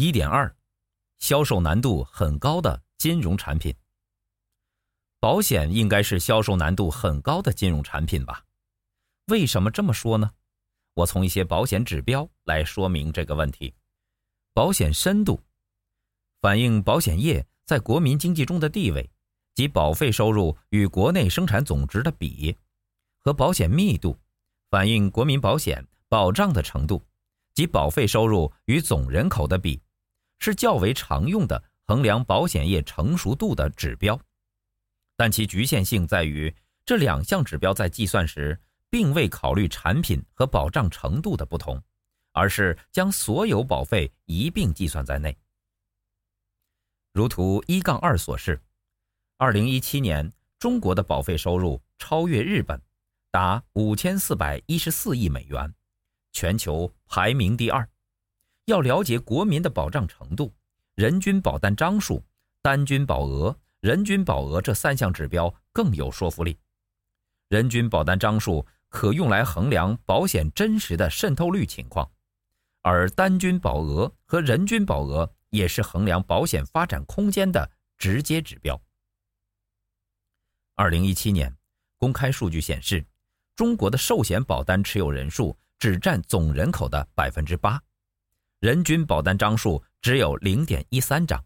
一点二，销售难度很高的金融产品。保险应该是销售难度很高的金融产品吧？为什么这么说呢？我从一些保险指标来说明这个问题。保险深度反映保险业在国民经济中的地位及保费收入与国内生产总值的比，和保险密度反映国民保险保障的程度及保费收入与总人口的比，是较为常用的衡量保险业成熟度的指标。但其局限性在于，这两项指标在计算时，并未考虑产品和保障程度的不同，而是将所有保费一并计算在内。如图一杠二所示，二零一七年中国的保费收入超越日本，达五千四百一十四亿美元，全球排名第二。要了解国民的保障程度，人均保单张数、单均保额。人均保额这三项指标更有说服力。人均保单张数可用来衡量保险真实的渗透率情况，而单均保额和人均保额也是衡量保险发展空间的直接指标。二零一七年公开数据显示，中国的寿险保单持有人数只占总人口的百分之八，人均保单张数只有零点一三张。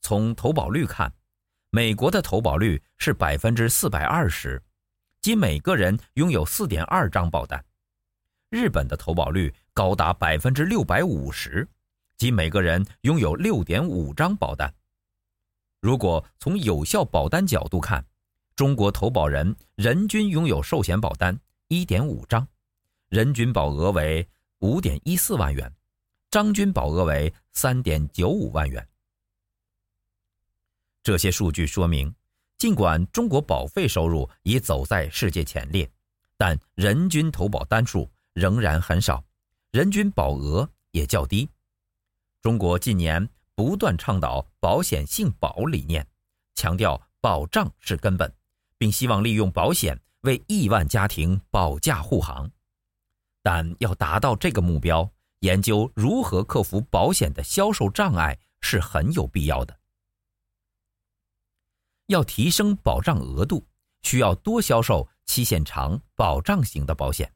从投保率看，美国的投保率是百分之四百二十，即每个人拥有四点二张保单；日本的投保率高达百分之六百五十，即每个人拥有六点五张保单。如果从有效保单角度看，中国投保人人均拥有寿险保单一点五张，人均保额为五点一四万元，张均保额为三点九五万元。这些数据说明，尽管中国保费收入已走在世界前列，但人均投保单数仍然很少，人均保额也较低。中国近年不断倡导保险性保理念，强调保障是根本，并希望利用保险为亿万家庭保驾护航。但要达到这个目标，研究如何克服保险的销售障碍是很有必要的。要提升保障额度，需要多销售期限长、保障型的保险。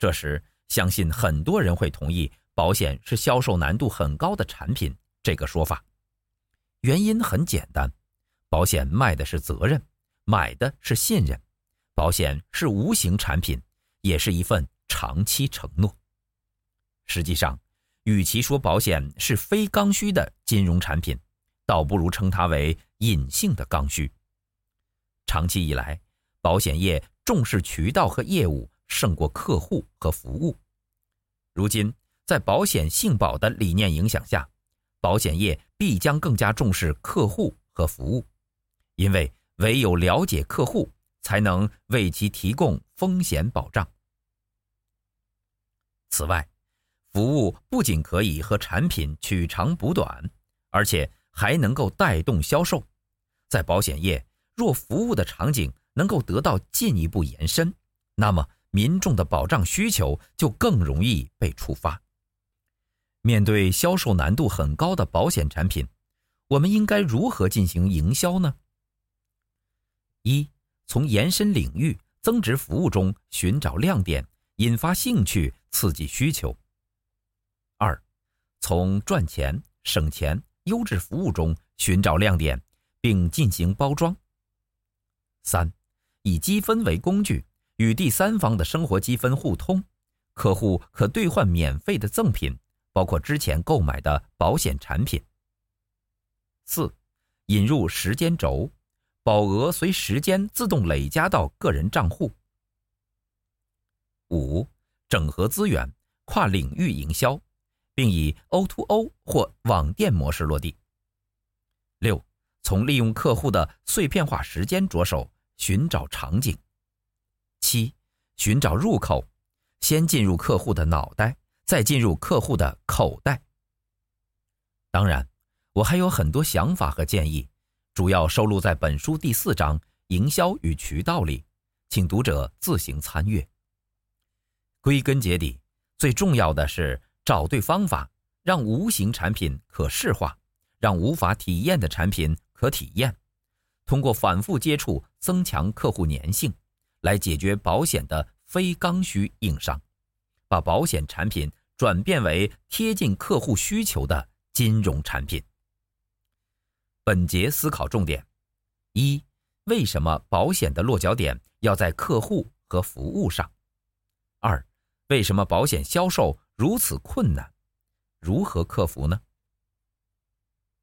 这时，相信很多人会同意保险是销售难度很高的产品这个说法。原因很简单，保险卖的是责任，买的是信任。保险是无形产品，也是一份长期承诺。实际上，与其说保险是非刚需的金融产品，倒不如称它为隐性的刚需。长期以来，保险业重视渠道和业务胜过客户和服务。如今，在保险性保的理念影响下，保险业必将更加重视客户和服务，因为唯有了解客户，才能为其提供风险保障。此外，服务不仅可以和产品取长补短，而且还能够带动销售，在保险业，若服务的场景能够得到进一步延伸，那么民众的保障需求就更容易被触发。面对销售难度很高的保险产品，我们应该如何进行营销呢？一，从延伸领域、增值服务中寻找亮点，引发兴趣，刺激需求。从赚钱、省钱。优质服务中寻找亮点，并进行包装。三，以积分为工具，与第三方的生活积分互通，客户可兑换免费的赠品，包括之前购买的保险产品。四，引入时间轴，保额随时间自动累加到个人账户。五，整合资源，跨领域营销。并以 O2O 或网店模式落地。六，从利用客户的碎片化时间着手寻找场景。七，寻找入口，先进入客户的脑袋，再进入客户的口袋。当然，我还有很多想法和建议，主要收录在本书第四章“营销与渠道”里，请读者自行参阅。归根结底，最重要的是。找对方法，让无形产品可视化，让无法体验的产品可体验。通过反复接触，增强客户粘性，来解决保险的非刚需硬伤，把保险产品转变为贴近客户需求的金融产品。本节思考重点：一、为什么保险的落脚点要在客户和服务上？二、为什么保险销售如此困难？如何克服呢？